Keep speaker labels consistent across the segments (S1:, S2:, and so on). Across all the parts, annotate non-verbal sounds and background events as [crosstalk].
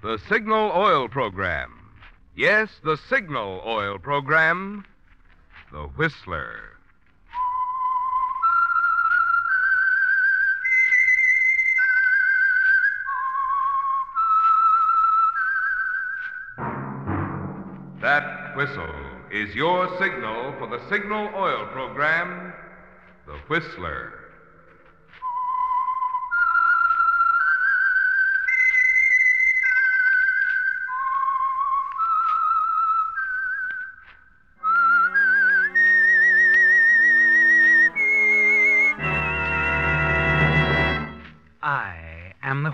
S1: The Signal Oil Program. Yes, the Signal Oil Program. The Whistler. That whistle is your signal for the Signal Oil Program, The Whistler.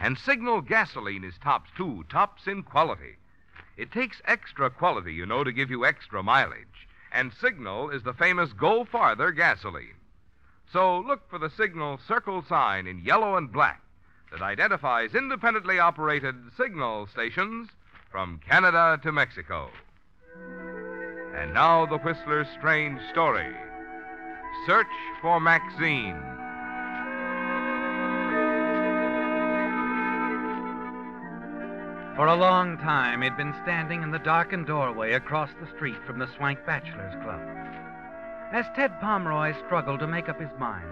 S1: And Signal gasoline is tops, too, tops in quality. It takes extra quality, you know, to give you extra mileage. And Signal is the famous Go Farther gasoline. So look for the Signal circle sign in yellow and black that identifies independently operated signal stations from Canada to Mexico. And now the Whistler's strange story Search for Maxine.
S2: For a long time, he'd been standing in the darkened doorway across the street from the Swank Bachelors Club. As Ted Pomeroy struggled to make up his mind,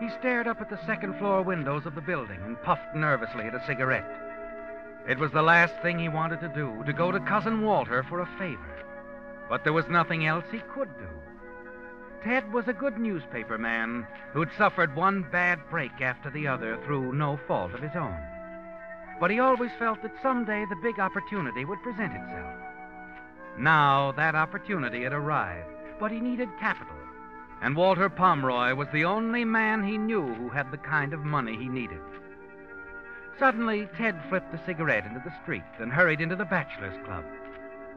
S2: he stared up at the second floor windows of the building and puffed nervously at a cigarette. It was the last thing he wanted to do, to go to Cousin Walter for a favor. But there was nothing else he could do. Ted was a good newspaper man who'd suffered one bad break after the other through no fault of his own. But he always felt that someday the big opportunity would present itself. Now that opportunity had arrived, but he needed capital. And Walter Pomeroy was the only man he knew who had the kind of money he needed. Suddenly, Ted flipped the cigarette into the street and hurried into the Bachelors Club.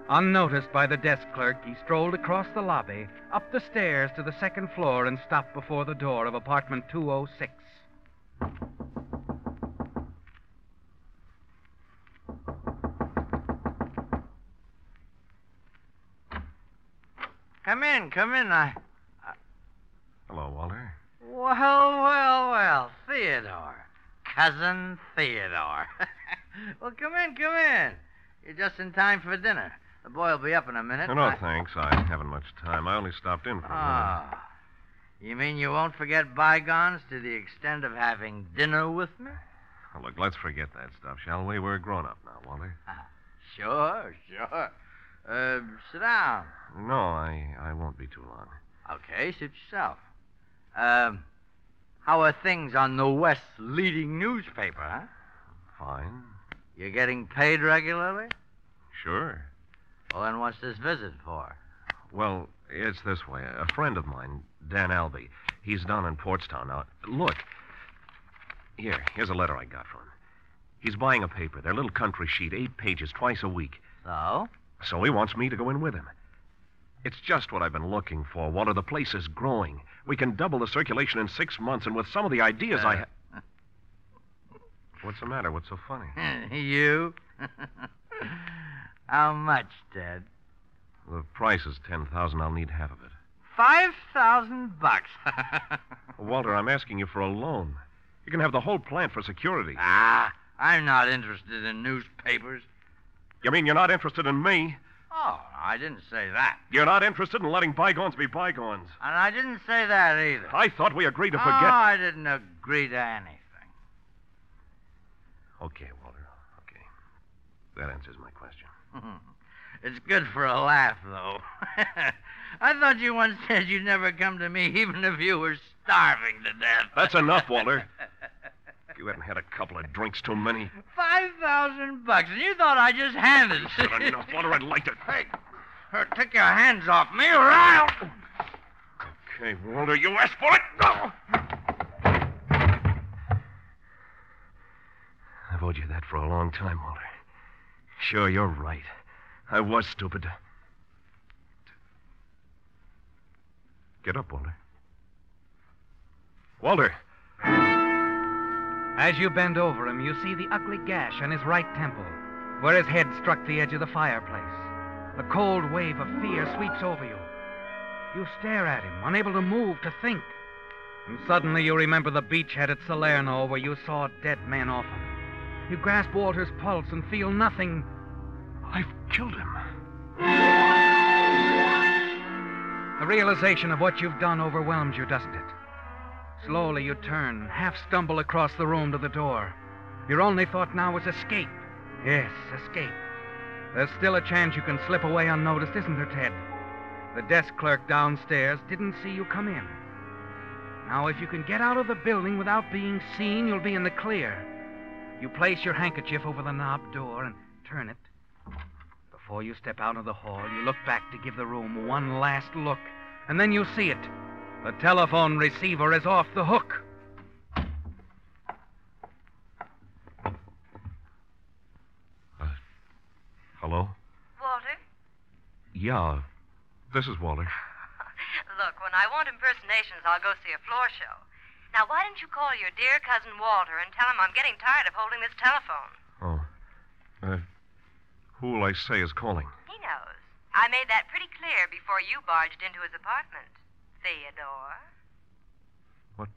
S2: Unnoticed by the desk clerk, he strolled across the lobby, up the stairs to the second floor, and stopped before the door of apartment 206.
S3: Come in, come in. I.
S4: Hello, Walter.
S3: Well, well, well, Theodore. Cousin Theodore. [laughs] well, come in, come in. You're just in time for dinner. The boy will be up in a minute.
S4: No, no,
S3: I-
S4: thanks. I haven't much time. I only stopped in for a minute.
S3: Ah. You mean you won't forget bygones to the extent of having dinner with me?
S4: Now, look, let's forget that stuff, shall we? We're grown up now, Walter.
S3: Sure, sure. Uh, sit down.
S4: No, I, I won't be too long.
S3: Okay, suit yourself. Um, how are things on the West's leading newspaper, huh?
S4: Fine.
S3: You're getting paid regularly?
S4: Sure.
S3: Well, then what's this visit for?
S4: Well, it's this way. A friend of mine, Dan Albee, he's down in Portstown now. Look. Here, here's a letter I got from him. He's buying a paper, their little country sheet, eight pages, twice a week.
S3: So?
S4: So he wants me to go in with him. It's just what I've been looking for, Walter. The place is growing. We can double the circulation in six months, and with some of the ideas I
S3: Uh,
S4: have. What's the matter? What's so funny? [laughs]
S3: you? [laughs] How much, Ted?
S4: The price is 10000 I'll need half of it.
S3: Five thousand bucks. [laughs]
S4: Walter, I'm asking you for a loan. You can have the whole plant for security.
S3: ah, I'm not interested in newspapers.
S4: You mean you're not interested in me?
S3: Oh, I didn't say that.
S4: You're not interested in letting bygones be bygones.
S3: And I didn't say that either.
S4: I thought we agreed to
S3: Oh,
S4: forget.
S3: I didn't agree to anything.
S4: Okay, Walter. Okay. That answers my question. [laughs]
S3: It's good for a laugh, though. [laughs] I thought you once said you'd never come to me even if you were starving to death.
S4: That's enough, Walter. [laughs] You hadn't had a couple of drinks too many.
S3: Five thousand bucks, and you thought I just handed it.
S4: Good enough, Walter. I'd like to.
S3: Hey, uh, take your hands off me, or I'll...
S4: Okay, Walter, you asked for it. No. I've owed you that for a long time, Walter. Sure, you're right. I was stupid. Get up, Walter. Walter!
S2: As you bend over him, you see the ugly gash on his right temple, where his head struck the edge of the fireplace. A cold wave of fear sweeps over you. You stare at him, unable to move, to think. And suddenly you remember the beachhead at Salerno where you saw dead men often. You grasp Walter's pulse and feel nothing.
S4: I've killed him.
S2: The realization of what you've done overwhelms you, doesn't it? Slowly you turn, half stumble across the room to the door. Your only thought now is escape. Yes, escape. There's still a chance you can slip away unnoticed, isn't there, Ted? The desk clerk downstairs didn't see you come in. Now, if you can get out of the building without being seen, you'll be in the clear. You place your handkerchief over the knob door and turn it. Before you step out of the hall, you look back to give the room one last look, and then you see it. The telephone receiver is off the hook.
S4: Hello?
S5: Walter?
S4: Yeah. This is Walter. [laughs]
S5: Look, when I want impersonations, I'll go see a floor show. Now, why don't you call your dear cousin Walter and tell him I'm getting tired of holding this telephone?
S4: Oh. Uh, who will I say is calling?
S5: He knows. I made that pretty clear before you barged into his apartment. Theodore.
S4: What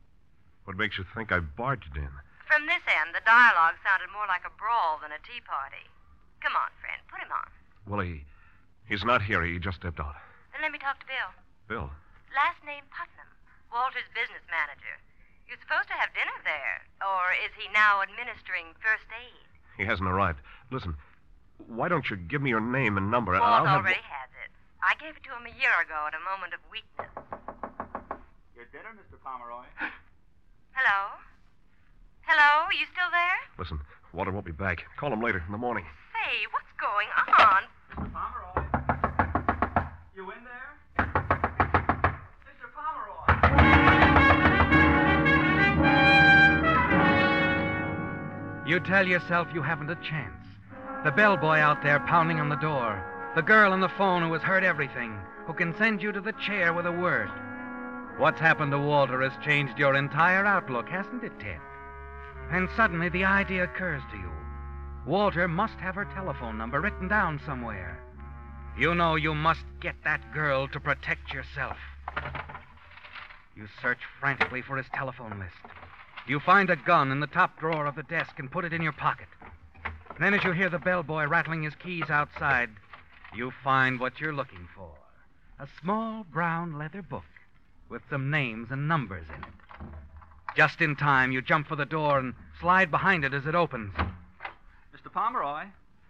S4: what makes you think I barged in?
S5: From this end, the dialogue sounded more like a brawl than a tea party. Come on, friend, put him on.
S4: Well, he, he's not here. He just stepped out.
S5: And let me talk to Bill.
S4: Bill.
S5: Last name Putnam, Walter's business manager. You're supposed to have dinner there, or is he now administering first aid?
S4: He hasn't arrived. Listen, why don't you give me your name and number, and
S5: Walt
S4: I'll have.
S5: already has. I gave it to him a year ago at a moment of weakness.
S6: Your dinner, Mr. Pomeroy. [sighs]
S5: Hello? Hello? You still there?
S4: Listen, Walter won't be back. Call him later in the morning.
S5: Say, what's going on?
S6: Mr. Pomeroy. You in there? Mr. Pomeroy.
S2: You tell yourself you haven't a chance. The bellboy out there pounding on the door. The girl on the phone who has heard everything, who can send you to the chair with a word. What's happened to Walter has changed your entire outlook, hasn't it, Ted? And suddenly the idea occurs to you. Walter must have her telephone number written down somewhere. You know you must get that girl to protect yourself. You search frantically for his telephone list. You find a gun in the top drawer of the desk and put it in your pocket. Then, as you hear the bellboy rattling his keys outside, you find what you're looking for a small brown leather book with some names and numbers in it. Just in time, you jump for the door and slide behind it as it opens.
S6: Mr. Pomeroy.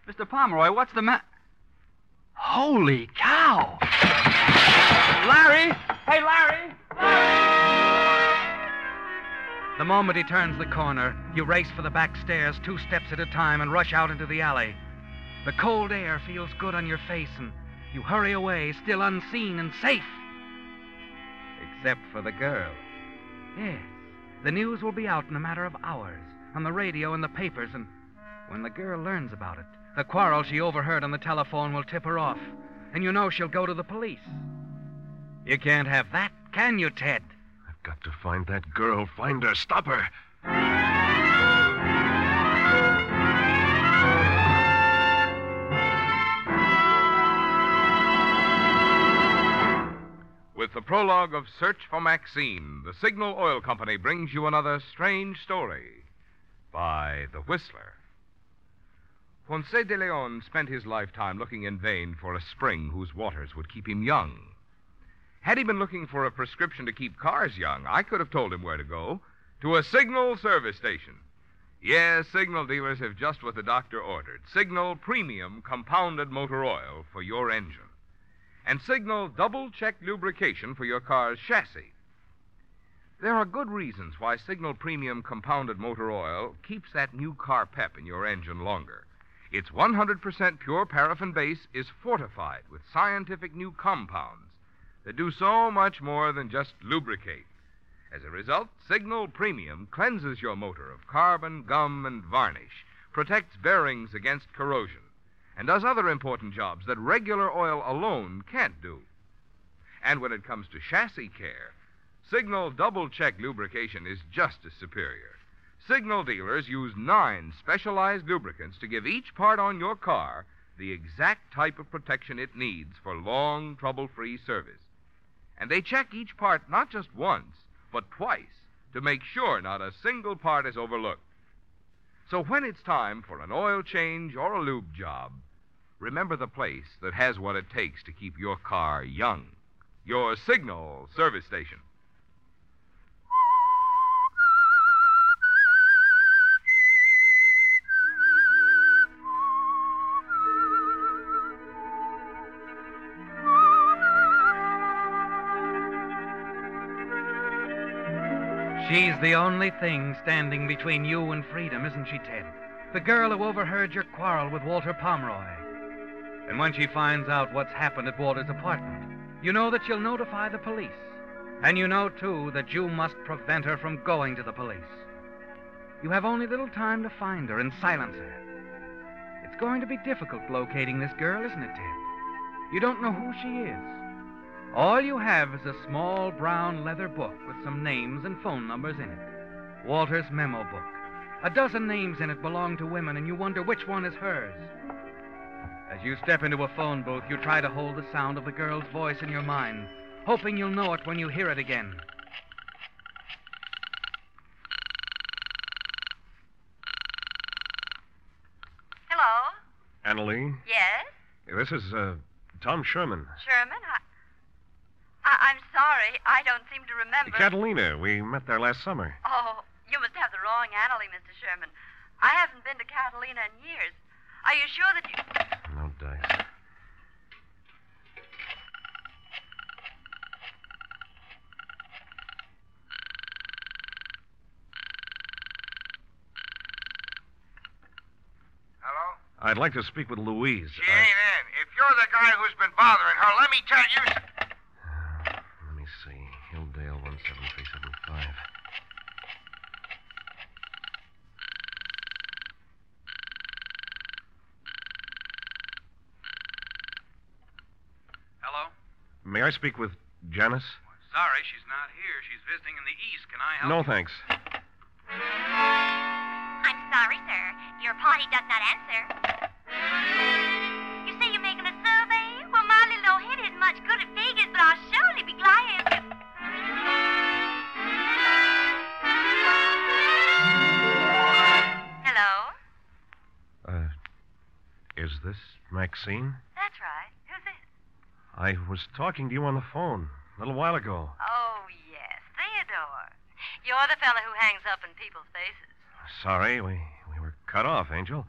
S6: Mr. Pomeroy, what's the matter? Holy cow! Larry! Hey, Larry! Larry!
S2: The moment he turns the corner, you race for the back stairs two steps at a time and rush out into the alley. The cold air feels good on your face, and you hurry away, still unseen and safe. Except for the girl. Yes, the news will be out in a matter of hours, on the radio and the papers, and when the girl learns about it, the quarrel she overheard on the telephone will tip her off, and you know she'll go to the police. You can't have that, can you, Ted?
S4: I've got to find that girl. Find her. Stop her.
S1: Prologue of Search for Maxine, the Signal Oil Company brings you another strange story by The Whistler. Ponce de Leon spent his lifetime looking in vain for a spring whose waters would keep him young. Had he been looking for a prescription to keep cars young, I could have told him where to go to a Signal service station. Yes, Signal dealers have just what the doctor ordered Signal Premium Compounded Motor Oil for your engine, and Signal Double Check Lubrication for your car's chassis. There are good reasons why Signal Premium Compounded Motor Oil keeps that new car pep in your engine longer. Its 100% pure paraffin base is fortified with scientific new compounds that do so much more than just lubricate. As a result, Signal Premium cleanses your motor of carbon, gum, and varnish, protects bearings against corrosion, and does other important jobs that regular oil alone can't do. And when it comes to chassis care, Signal Double Check Lubrication is just as superior. Signal dealers use nine specialized lubricants to give each part on your car the exact type of protection it needs for long, trouble free service. And they check each part not just once, but twice to make sure not a single part is overlooked. So when it's time for an oil change or a lube job, remember the place that has what it takes to keep your car young your Signal service station.
S2: She's the only thing standing between you and freedom, isn't she, Ted? The girl who overheard your quarrel with Walter Pomeroy. And when she finds out what's happened at Walter's apartment, you know that she'll notify the police. And you know, too, that you must prevent her from going to the police. You have only little time to find her and silence her. It's going to be difficult locating this girl, isn't it, Ted? You don't know who she is. All you have is a small brown leather book with some names and phone numbers in it. Walter's memo book. A dozen names in it belong to women, and you wonder which one is hers. As you step into a phone booth, you try to hold the sound of the girl's voice in your mind, hoping you'll know it when you hear it again.
S5: Hello?
S4: Annalie,
S5: Yes?
S4: this is uh, Tom Sherman.
S5: Sherman? I, I, I'm sorry. I don't seem to remember.
S4: Catalina, we met there last summer.
S5: Oh, you must have the wrong Annalie, Mr. Sherman. I haven't been to Catalina in years. Are you sure that you.
S4: No dice.
S7: Hello?
S4: I'd like to speak with Louise.
S7: She
S4: I-
S7: ain't in. If you're the guy who's been bothering her, let me tell you.
S4: Let me see. Hilldale 17375.
S6: Hello?
S4: May I speak with Janice?
S6: Sorry, she's not here. She's visiting in the East. Can I help
S4: No,
S6: you?
S4: thanks.
S8: I'm sorry, sir. Your party does not answer. Much good at figures, but I'll surely be glad to.
S5: Hello?
S4: Uh, is this Maxine?
S5: That's right. Who's this?
S4: I was talking to you on the phone a little while ago.
S5: Oh, yes. Theodore. You're the fellow who hangs up in people's faces.
S4: Sorry, we, we were cut off, Angel.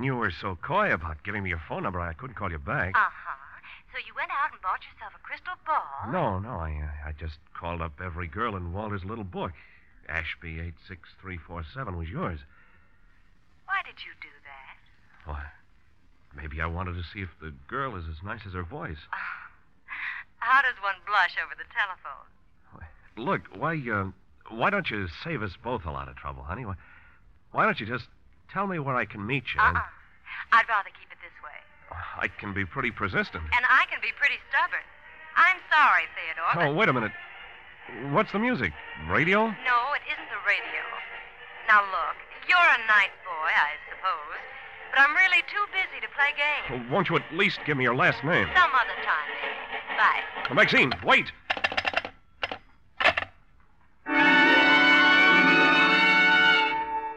S4: You were so coy about giving me your phone number, I couldn't call you back.
S5: Uh huh. So you went out and bought yourself a crystal ball?
S4: No, no, I, uh, I just called up every girl in Walter's little book. Ashby 86347 was yours.
S5: Why did you do that?
S4: Why, maybe I wanted to see if the girl is as nice as her voice. [laughs]
S5: How does one blush over the telephone?
S4: Look, why, uh, why don't you save us both a lot of trouble, honey? Why, why don't you just tell me where I can meet you? and-
S5: Uh-uh. I'd rather keep it.
S4: I can be pretty persistent.
S5: And I can be pretty stubborn. I'm sorry, Theodore.
S4: Oh, wait a minute. What's the music? Radio?
S5: No, it isn't the radio. Now, look, you're a nice boy, I suppose, but I'm really too busy to play games.
S4: Well, won't you at least give me your last name?
S5: Some other time, maybe. Bye.
S4: Oh, Maxine, wait!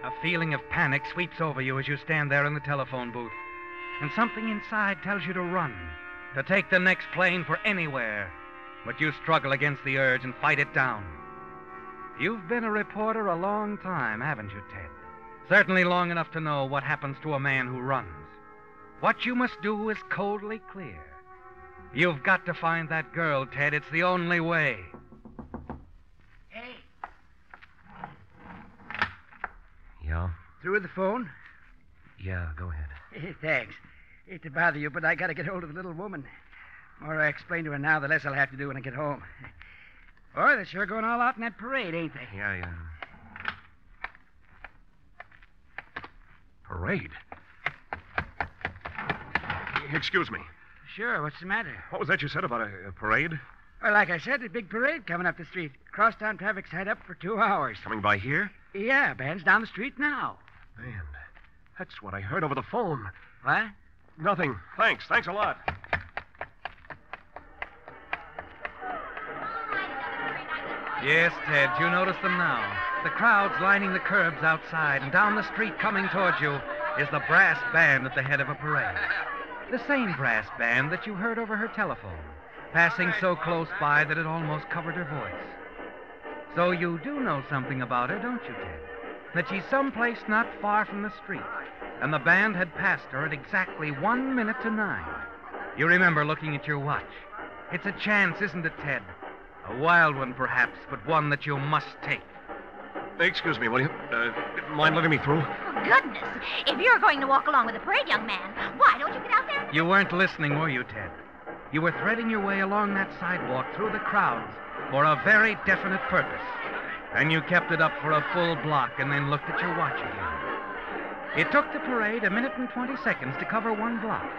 S2: A feeling of panic sweeps over you as you stand there in the telephone booth. And something inside tells you to run, to take the next plane for anywhere. But you struggle against the urge and fight it down. You've been a reporter a long time, haven't you, Ted? Certainly long enough to know what happens to a man who runs. What you must do is coldly clear. You've got to find that girl, Ted. It's the only way.
S9: Hey,
S4: Yeah?
S9: through with the phone?
S4: Yeah, go ahead.
S9: Eh, Thanks. Hate to bother you, but I gotta get hold of the little woman. The more I explain to her now, the less I'll have to do when I get home. Boy, they're sure going all out in that parade, ain't they?
S4: Yeah, yeah. Parade? Excuse me.
S9: Sure, what's the matter?
S4: What was that you said about a, a parade?
S9: Well, like I said, a big parade coming up the street. Crosstown traffic's tied up for two hours.
S4: Coming by here?
S9: Yeah, band's down the street now.
S4: Man, that's what I heard over the phone.
S9: What?
S4: Nothing. Thanks. Thanks a lot.
S2: Yes, Ted, you notice them now. The crowds lining the curbs outside, and down the street coming towards you is the brass band at the head of a parade. The same brass band that you heard over her telephone, passing so close by that it almost covered her voice. So you do know something about her, don't you, Ted? That she's someplace not far from the street, and the band had passed her at exactly one minute to nine. You remember looking at your watch. It's a chance, isn't it, Ted? A wild one, perhaps, but one that you must take.
S4: Excuse me, will you? Uh, mind letting me through?
S8: Oh, goodness. If you're going to walk along with the parade, young man, why don't you get out there?
S2: You weren't listening, were you, Ted? You were threading your way along that sidewalk through the crowds for a very definite purpose. And you kept it up for a full block and then looked at your watch again. It took the parade a minute and 20 seconds to cover one block.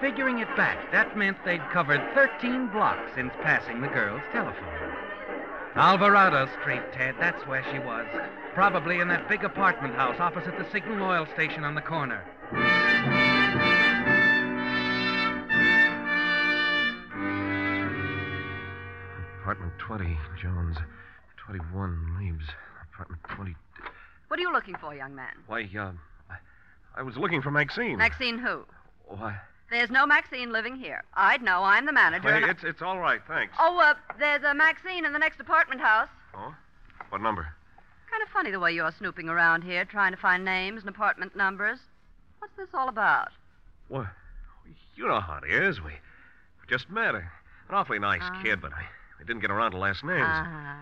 S2: Figuring it back, that meant they'd covered 13 blocks since passing the girl's telephone. Alvarado Street, Ted, that's where she was. Probably in that big apartment house opposite the Signal Oil station on the corner.
S4: Apartment 20, Jones. 21, Leaves. Apartment 20.
S10: What are you looking for, young man?
S4: Why, uh, I, I was looking for Maxine.
S10: Maxine who?
S4: Why?
S10: There's no Maxine living here. I'd know. I'm the manager.
S4: Hey,
S10: and
S4: it's, it's all right, thanks.
S10: Oh, uh, there's a Maxine in the next apartment house.
S4: Oh? What number?
S10: Kind of funny the way you're snooping around here, trying to find names and apartment numbers. What's this all about?
S4: What? You know how it is. We, we just met. An awfully nice
S10: Ah.
S4: kid, but I, I didn't get around to last names.
S10: Uh-huh.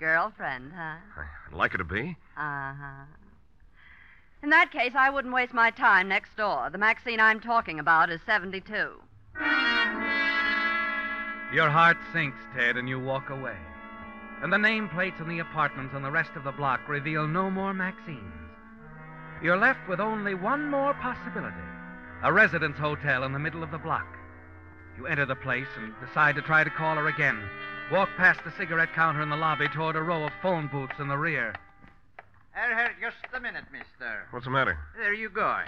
S10: Girlfriend, huh?
S4: I, I'd like her to be.
S10: Uh-huh. In that case, I wouldn't waste my time next door. The Maxine I'm talking about is 72.
S2: Your heart sinks, Ted, and you walk away. And the nameplates in the apartments on the rest of the block reveal no more Maxines. You're left with only one more possibility a residence hotel in the middle of the block. You enter the place and decide to try to call her again. Walk past the cigarette counter in the lobby toward a row of phone booths in the rear.
S3: Here, here, just a minute, mister.
S4: What's the matter?
S3: Where are you going?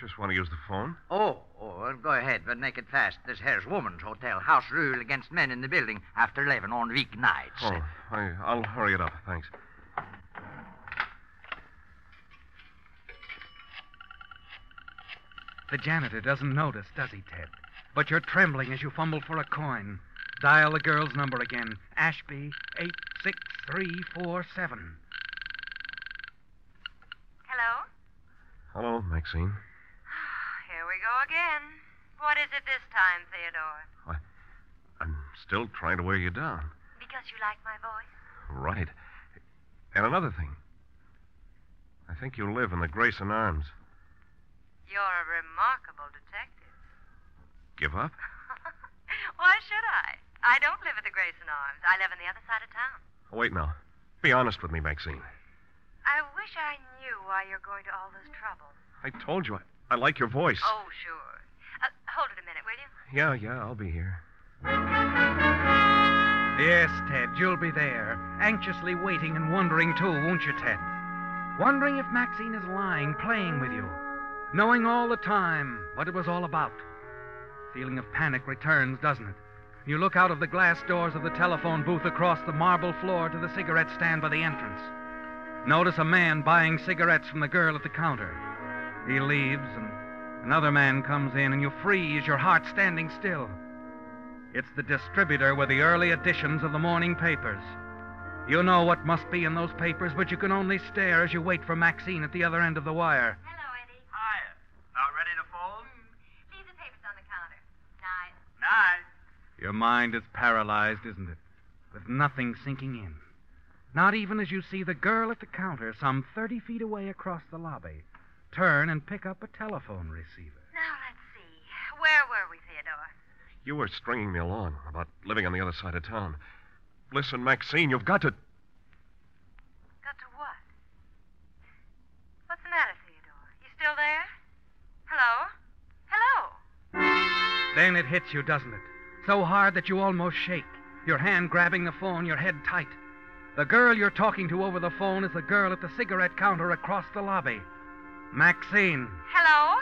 S4: Just want to use the phone.
S3: Oh, oh, well, go ahead, but make it fast. This here's woman's hotel. House rule against men in the building after 11 on weeknights.
S4: Oh, I, I'll hurry it up. Thanks.
S2: The janitor doesn't notice, does he, Ted? But you're trembling as you fumble for a coin. Dial the girl's number again Ashby 86347.
S5: Hello?
S4: Hello, Maxine. [sighs]
S5: Here we go again. What is it this time, Theodore?
S4: I'm still trying to wear you down.
S5: Because you like my voice?
S4: Right. And another thing. I think you live in the Grayson Arms.
S5: You're a remarkable detective.
S4: Give up? [laughs]
S5: Why should I? I don't live at the Grayson Arms. I live on the other side of town.
S4: Oh, wait now. Be honest with me, Maxine.
S5: I wish I knew why you're going to all this trouble.
S4: I told you I, I like your voice.
S5: Oh, sure. Uh, hold it a minute, will you?
S4: Yeah, yeah, I'll be here.
S2: Yes, Ted, you'll be there, anxiously waiting and wondering, too, won't you, Ted? Wondering if Maxine is lying, playing with you, knowing all the time what it was all about. Feeling of panic returns, doesn't it? You look out of the glass doors of the telephone booth across the marble floor to the cigarette stand by the entrance. notice a man buying cigarettes from the girl at the counter. He leaves, and another man comes in, and you freeze, your heart standing still. It's the distributor with the early editions of the morning papers. You know what must be in those papers, but you can only stare as you wait for Maxine at the other end of the wire.
S8: Hello, Eddie.
S7: Hiya. About ready to fold? Hmm.
S8: Leave the papers on the counter. Night.
S7: Night.
S2: Your mind is paralyzed, isn't it? With nothing sinking in. Not even as you see the girl at the counter, some 30 feet away across the lobby, turn and pick up a telephone receiver.
S8: Now, let's see. Where were we, Theodore?
S4: You were stringing me along about living on the other side of town. Listen, Maxine, you've got to.
S5: Got to what? What's the matter, Theodore? You still there? Hello? Hello?
S2: Then it hits you, doesn't it? So hard that you almost shake. Your hand grabbing the phone, your head tight. The girl you're talking to over the phone is the girl at the cigarette counter across the lobby. Maxine.
S5: Hello?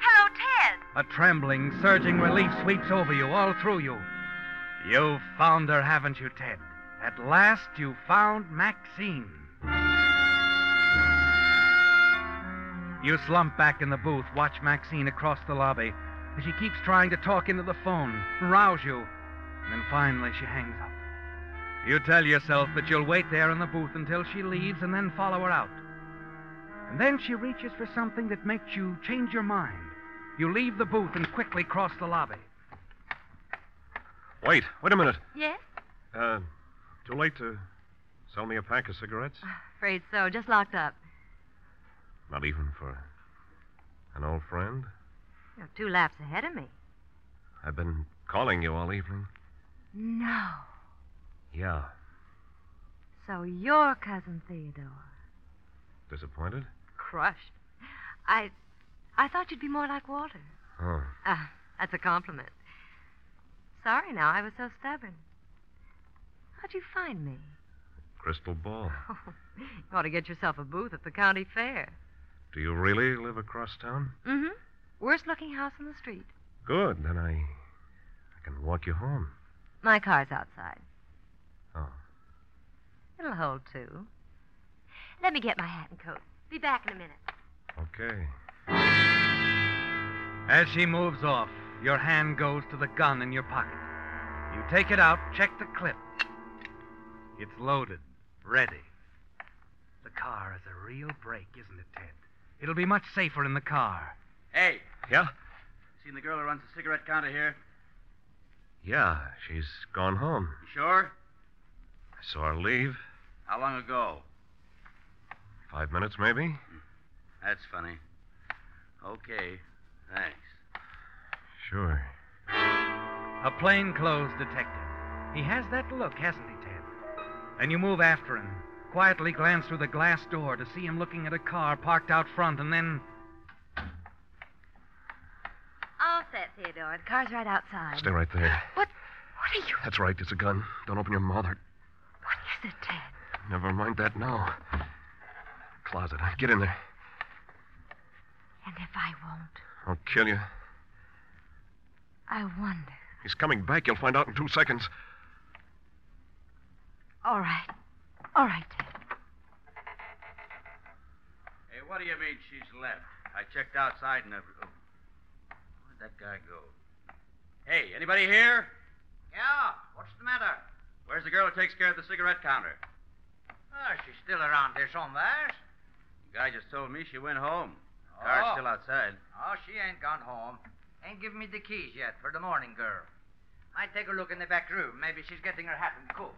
S5: Hello, Ted.
S2: A trembling, surging relief sweeps over you, all through you. You've found her, haven't you, Ted? At last you found Maxine. You slump back in the booth, watch Maxine across the lobby as she keeps trying to talk into the phone, rouse you, and then finally she hangs up. You tell yourself that you'll wait there in the booth until she leaves and then follow her out. And then she reaches for something that makes you change your mind. You leave the booth and quickly cross the lobby.
S4: Wait, wait a minute.
S10: Yes?
S4: Uh, too late to sell me a pack of cigarettes?
S10: Afraid so. Just locked up.
S4: Not even for an old friend?
S10: You're two laps ahead of me.
S4: I've been calling you all evening.
S10: No.
S4: Yeah.
S10: So you're Cousin Theodore.
S4: Disappointed?
S10: Crushed. I. I thought you'd be more like Walter.
S4: Oh.
S10: Ah, that's a compliment. Sorry now, I was so stubborn. How'd you find me?
S4: Crystal ball. [laughs]
S10: you ought to get yourself a booth at the county fair.
S4: Do you really live across town?
S10: Mm-hmm. Worst looking house on the street.
S4: Good. Then I. I can walk you home.
S10: My car's outside.
S4: Oh.
S10: It'll hold two. Let me get my hat and coat. Be back in a minute.
S4: Okay.
S2: As she moves off, your hand goes to the gun in your pocket. You take it out, check the clip. It's loaded, ready. The car is a real break, isn't it, Ted? It'll be much safer in the car.
S9: Hey,
S4: Yeah?
S9: seen the girl who runs the cigarette counter here?
S4: Yeah, she's gone home.
S9: You sure?
S4: I saw her leave.
S9: How long ago?
S4: Five minutes, maybe?
S9: That's funny. Okay, thanks.
S4: Sure.
S2: A plainclothes detective. He has that look, hasn't he, Ted? And you move after him, quietly glance through the glass door to see him looking at a car parked out front, and then
S10: All set, Theodore. The car's right outside.
S4: Stay right there.
S10: What? What are you?
S4: That's right. It's a gun. Don't open your mouth. Or...
S10: What is it, Ted?
S4: Never mind that now. Closet. Get in there.
S10: And if I won't,
S4: I'll kill you.
S10: I wonder.
S4: He's coming back. You'll find out in two seconds.
S10: All right. All right, Ted.
S9: Hey, what do you mean she's left? I checked outside and. That guy go? Hey, anybody here? Yeah, what's the matter? Where's the girl who takes care of the cigarette counter?
S3: Oh, she's still around here somewhere.
S9: The guy just told me she went home. Car's
S3: Oh.
S9: still outside.
S3: Oh, she ain't gone home. Ain't given me the keys yet for the morning girl. I'd take a look in the back room. Maybe she's getting her hat and coat.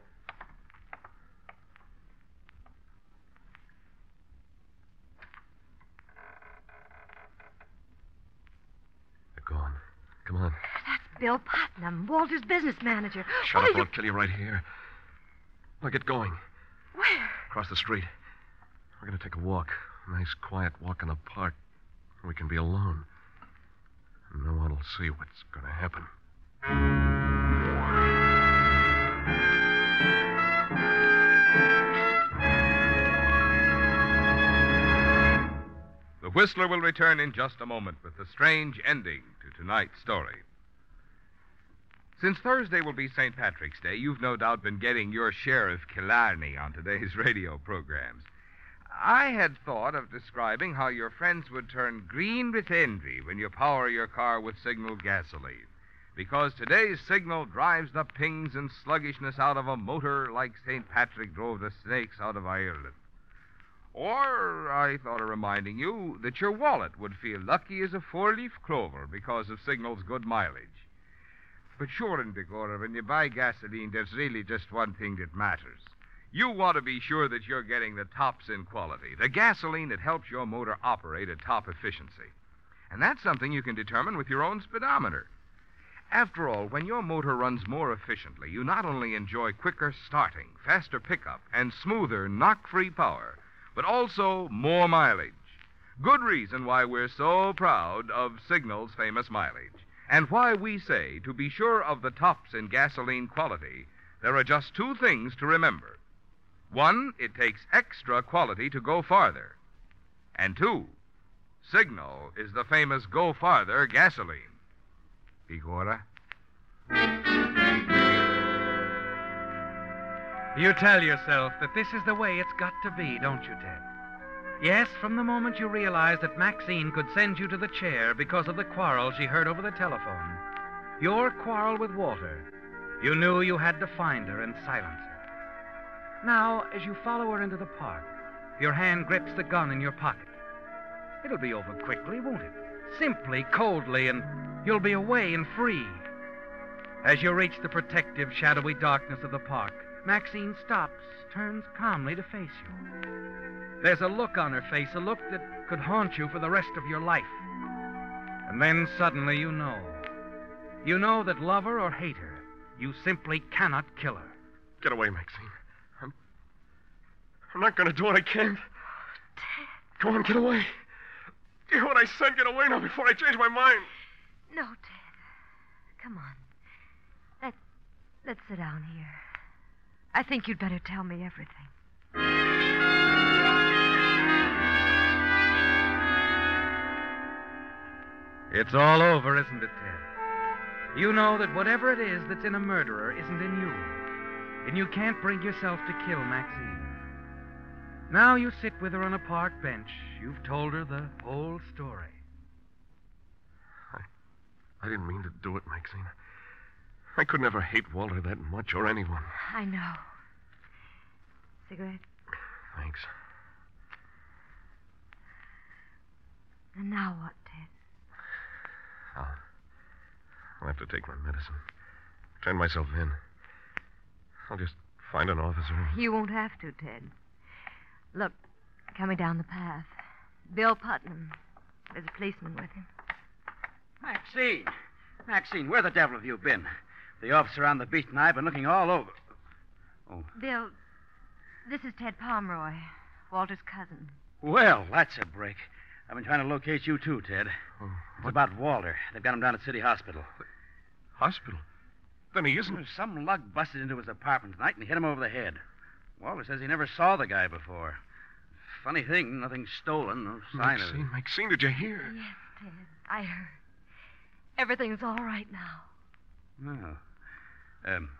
S4: They're gone. Come on.
S10: That's Bill Putnam, Walter's business manager.
S4: Shut
S10: what
S4: up. I'll kill you right here. Now get going.
S10: Where?
S4: Across the street. We're going to take a walk. A nice, quiet walk in the park. We can be alone. No one will see what's going to happen.
S1: The Whistler will return in just a moment with the strange ending to tonight's story. Since Thursday will be St. Patrick's Day, you've no doubt been getting your share of Killarney on today's [laughs] radio programs. I had thought of describing how your friends would turn green with envy when you power your car with Signal gasoline. Because today's Signal drives the pings and sluggishness out of a motor like St. Patrick drove the snakes out of Ireland. Or I thought of reminding you that your wallet would feel lucky as a four leaf clover because of Signal's good mileage. But sure, Indicora, when you buy gasoline, there's really just one thing that matters. You want to be sure that you're getting the tops in quality, the gasoline that helps your motor operate at top efficiency. And that's something you can determine with your own speedometer. After all, when your motor runs more efficiently, you not only enjoy quicker starting, faster pickup, and smoother, knock free power, but also more mileage. Good reason why we're so proud of Signal's famous mileage, and why we say to be sure of the tops in gasoline quality, there are just two things to remember. One, it takes extra quality to go farther. And two, Signal is the famous Go Farther gasoline. Picora?
S2: You tell yourself that this is the way it's got to be, don't you, Ted? Yes, from the moment you realized that Maxine could send you to the chair because of the quarrel she heard over the telephone, your quarrel with Walter, you knew you had to find her and silence her. Now, as you follow her into the park, your hand grips the gun in your pocket. It'll be over quickly, won't it? Simply, coldly, and you'll be away and free. As you reach the protective, shadowy darkness of the park, Maxine stops, turns calmly to face you. There's a look on her face, a look that could haunt you for the rest of your life. And then suddenly you know. You know that love her or hate her, you simply cannot kill her.
S4: Get away, Maxine. I'm. I'm not going to do what I can't. Ted. Go on, get away. Hear what I said. Get away now before I change my mind.
S8: No, Ted. Come on. Let, let's sit down here. I think you'd better tell me everything.
S2: It's all over, isn't it, Ted? You know that whatever it is that's in a murderer isn't in you. And you can't bring yourself to kill Maxine. Now you sit with her on a park bench. You've told her the whole story.
S4: I I didn't mean to do it, Maxine. I could never hate Walter that much or anyone.
S8: I know. Cigarette?
S4: Thanks.
S8: And now what, Ted?
S4: I'll, I'll have to take my medicine. Turn myself in. I'll just find an officer.
S8: You won't have to, Ted. Look, coming down the path. Bill Putnam. There's a policeman with him.
S9: Maxine! Maxine, where the devil have you been? The officer on the beat and I have been looking all over. Oh.
S8: Bill, this is Ted Pomeroy, Walter's cousin.
S9: Well, that's a break. I've been trying to locate you, too, Ted. Oh, it's about Walter. They've got him down at City Hospital.
S4: Hospital? Then he isn't.
S9: Some lug busted into his apartment tonight and hit him over the head. Walter says he never saw the guy before. Funny thing, nothing stolen, no sign of it.
S4: Maxine, Maxine, did you hear?
S8: Yes, Ted. I heard. Everything's all right now.
S9: Oh. Um,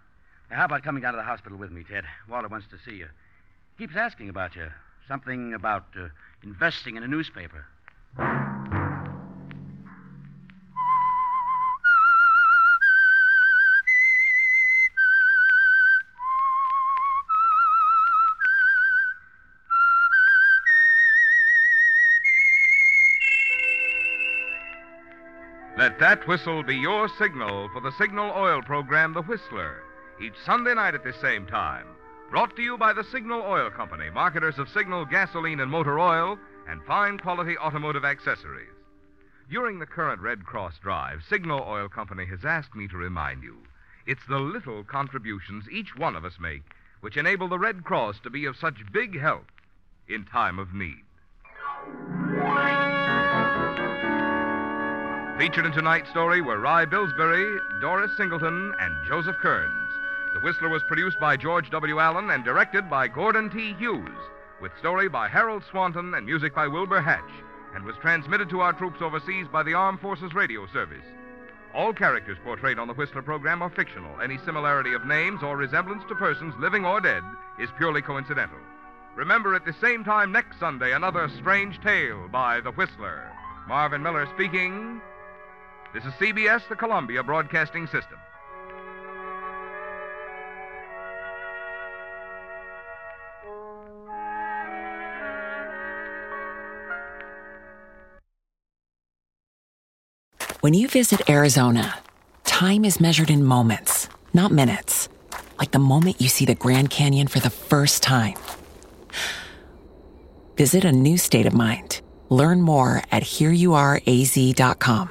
S9: how about coming down to the hospital with me, Ted? Walter wants to see you. Keeps asking about you. Something about uh, investing in a newspaper.
S1: Let that whistle be your signal for the Signal Oil program, The Whistler, each Sunday night at this same time. Brought to you by the Signal Oil Company, marketers of Signal gasoline and motor oil and fine quality automotive accessories. During the current Red Cross drive, Signal Oil Company has asked me to remind you it's the little contributions each one of us make which enable the Red Cross to be of such big help in time of need. Featured in tonight's story were Rye Billsbury, Doris Singleton, and Joseph Kearns. The Whistler was produced by George W. Allen and directed by Gordon T. Hughes, with story by Harold Swanton and music by Wilbur Hatch, and was transmitted to our troops overseas by the Armed Forces Radio Service. All characters portrayed on the Whistler program are fictional. Any similarity of names or resemblance to persons living or dead is purely coincidental. Remember at the same time next Sunday another strange tale by The Whistler. Marvin Miller speaking. This is CBS, the Columbia Broadcasting System.
S11: When you visit Arizona, time is measured in moments, not minutes. Like the moment you see the Grand Canyon for the first time. Visit a new state of mind. Learn more at hereyouareaz.com.